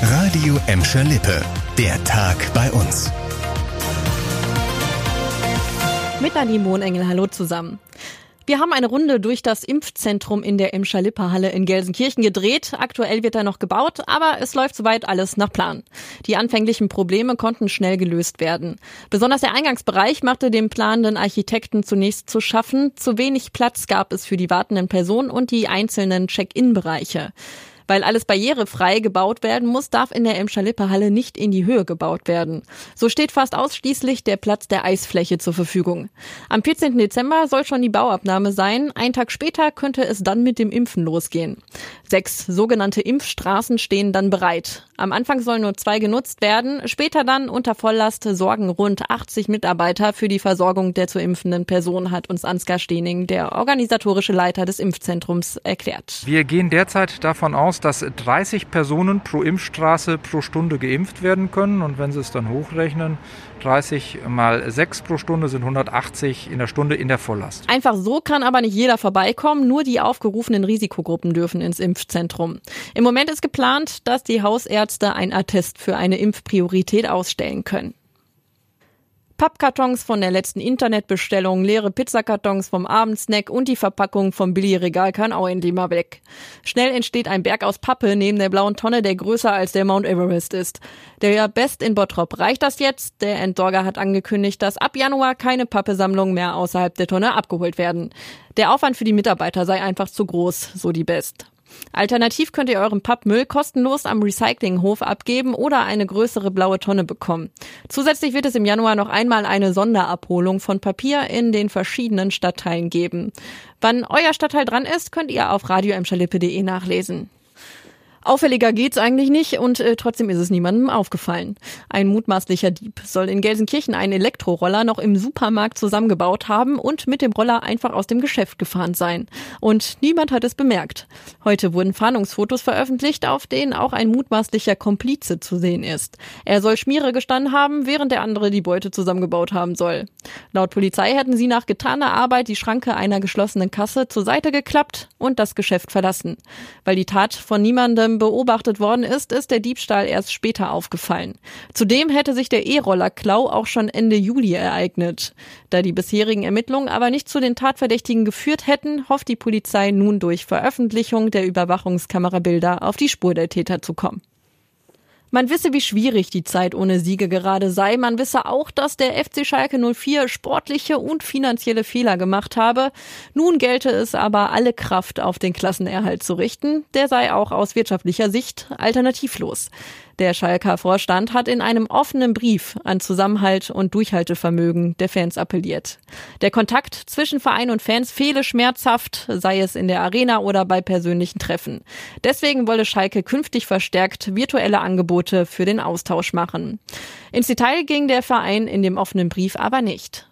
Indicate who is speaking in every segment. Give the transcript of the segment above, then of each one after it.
Speaker 1: Radio Emscher Lippe. Der Tag bei uns.
Speaker 2: Mit Nadine Mohnengel, hallo zusammen. Wir haben eine Runde durch das Impfzentrum in der Emscher Lippe Halle in Gelsenkirchen gedreht. Aktuell wird da noch gebaut, aber es läuft soweit alles nach Plan. Die anfänglichen Probleme konnten schnell gelöst werden. Besonders der Eingangsbereich machte dem planenden Architekten zunächst zu schaffen. Zu wenig Platz gab es für die wartenden Personen und die einzelnen Check-in-Bereiche. Weil alles barrierefrei gebaut werden muss, darf in der Emscher Lippe Halle nicht in die Höhe gebaut werden. So steht fast ausschließlich der Platz der Eisfläche zur Verfügung. Am 14. Dezember soll schon die Bauabnahme sein. Ein Tag später könnte es dann mit dem Impfen losgehen. Sechs sogenannte Impfstraßen stehen dann bereit. Am Anfang sollen nur zwei genutzt werden. Später dann unter Volllast sorgen rund 80 Mitarbeiter für die Versorgung der zu impfenden Person, hat uns Ansgar Stening, der organisatorische Leiter des Impfzentrums, erklärt.
Speaker 3: Wir gehen derzeit davon aus, dass 30 Personen pro Impfstraße pro Stunde geimpft werden können. Und wenn Sie es dann hochrechnen, 30 mal 6 pro Stunde sind 180 in der Stunde in der Volllast.
Speaker 2: Einfach so kann aber nicht jeder vorbeikommen. Nur die aufgerufenen Risikogruppen dürfen ins Impfzentrum. Im Moment ist geplant, dass die Hausärzte ein Attest für eine Impfpriorität ausstellen können. Pappkartons von der letzten Internetbestellung, leere Pizzakartons vom Abendsnack und die Verpackung vom Billigregal kann auch endlich mal weg. Schnell entsteht ein Berg aus Pappe neben der blauen Tonne, der größer als der Mount Everest ist. Der Best in Bottrop reicht das jetzt? Der Entsorger hat angekündigt, dass ab Januar keine Pappesammlungen mehr außerhalb der Tonne abgeholt werden. Der Aufwand für die Mitarbeiter sei einfach zu groß, so die Best. Alternativ könnt ihr euren Pappmüll kostenlos am Recyclinghof abgeben oder eine größere blaue Tonne bekommen. Zusätzlich wird es im Januar noch einmal eine Sonderabholung von Papier in den verschiedenen Stadtteilen geben. Wann euer Stadtteil dran ist, könnt ihr auf radioemschalippe.de nachlesen. Auffälliger geht's eigentlich nicht und äh, trotzdem ist es niemandem aufgefallen. Ein mutmaßlicher Dieb soll in Gelsenkirchen einen Elektroroller noch im Supermarkt zusammengebaut haben und mit dem Roller einfach aus dem Geschäft gefahren sein. Und niemand hat es bemerkt. Heute wurden Fahndungsfotos veröffentlicht, auf denen auch ein mutmaßlicher Komplize zu sehen ist. Er soll Schmiere gestanden haben, während der andere die Beute zusammengebaut haben soll. Laut Polizei hätten sie nach getaner Arbeit die Schranke einer geschlossenen Kasse zur Seite geklappt und das Geschäft verlassen. Weil die Tat von niemandem beobachtet worden ist, ist der Diebstahl erst später aufgefallen. Zudem hätte sich der E-Roller-Klau auch schon Ende Juli ereignet. Da die bisherigen Ermittlungen aber nicht zu den Tatverdächtigen geführt hätten, hofft die Polizei nun durch Veröffentlichung der Überwachungskamerabilder auf die Spur der Täter zu kommen. Man wisse, wie schwierig die Zeit ohne Siege gerade sei. Man wisse auch, dass der FC Schalke 04 sportliche und finanzielle Fehler gemacht habe. Nun gelte es aber, alle Kraft auf den Klassenerhalt zu richten. Der sei auch aus wirtschaftlicher Sicht alternativlos. Der Schalker Vorstand hat in einem offenen Brief an Zusammenhalt und Durchhaltevermögen der Fans appelliert. Der Kontakt zwischen Verein und Fans fehle schmerzhaft, sei es in der Arena oder bei persönlichen Treffen. Deswegen wolle Schalke künftig verstärkt virtuelle Angebote für den Austausch machen. Ins Detail ging der Verein in dem offenen Brief aber nicht.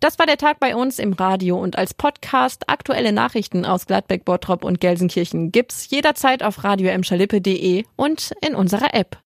Speaker 2: Das war der Tag bei uns im Radio und als Podcast. Aktuelle Nachrichten aus Gladbeck, Bottrop und Gelsenkirchen gibt's jederzeit auf radio und in unserer App.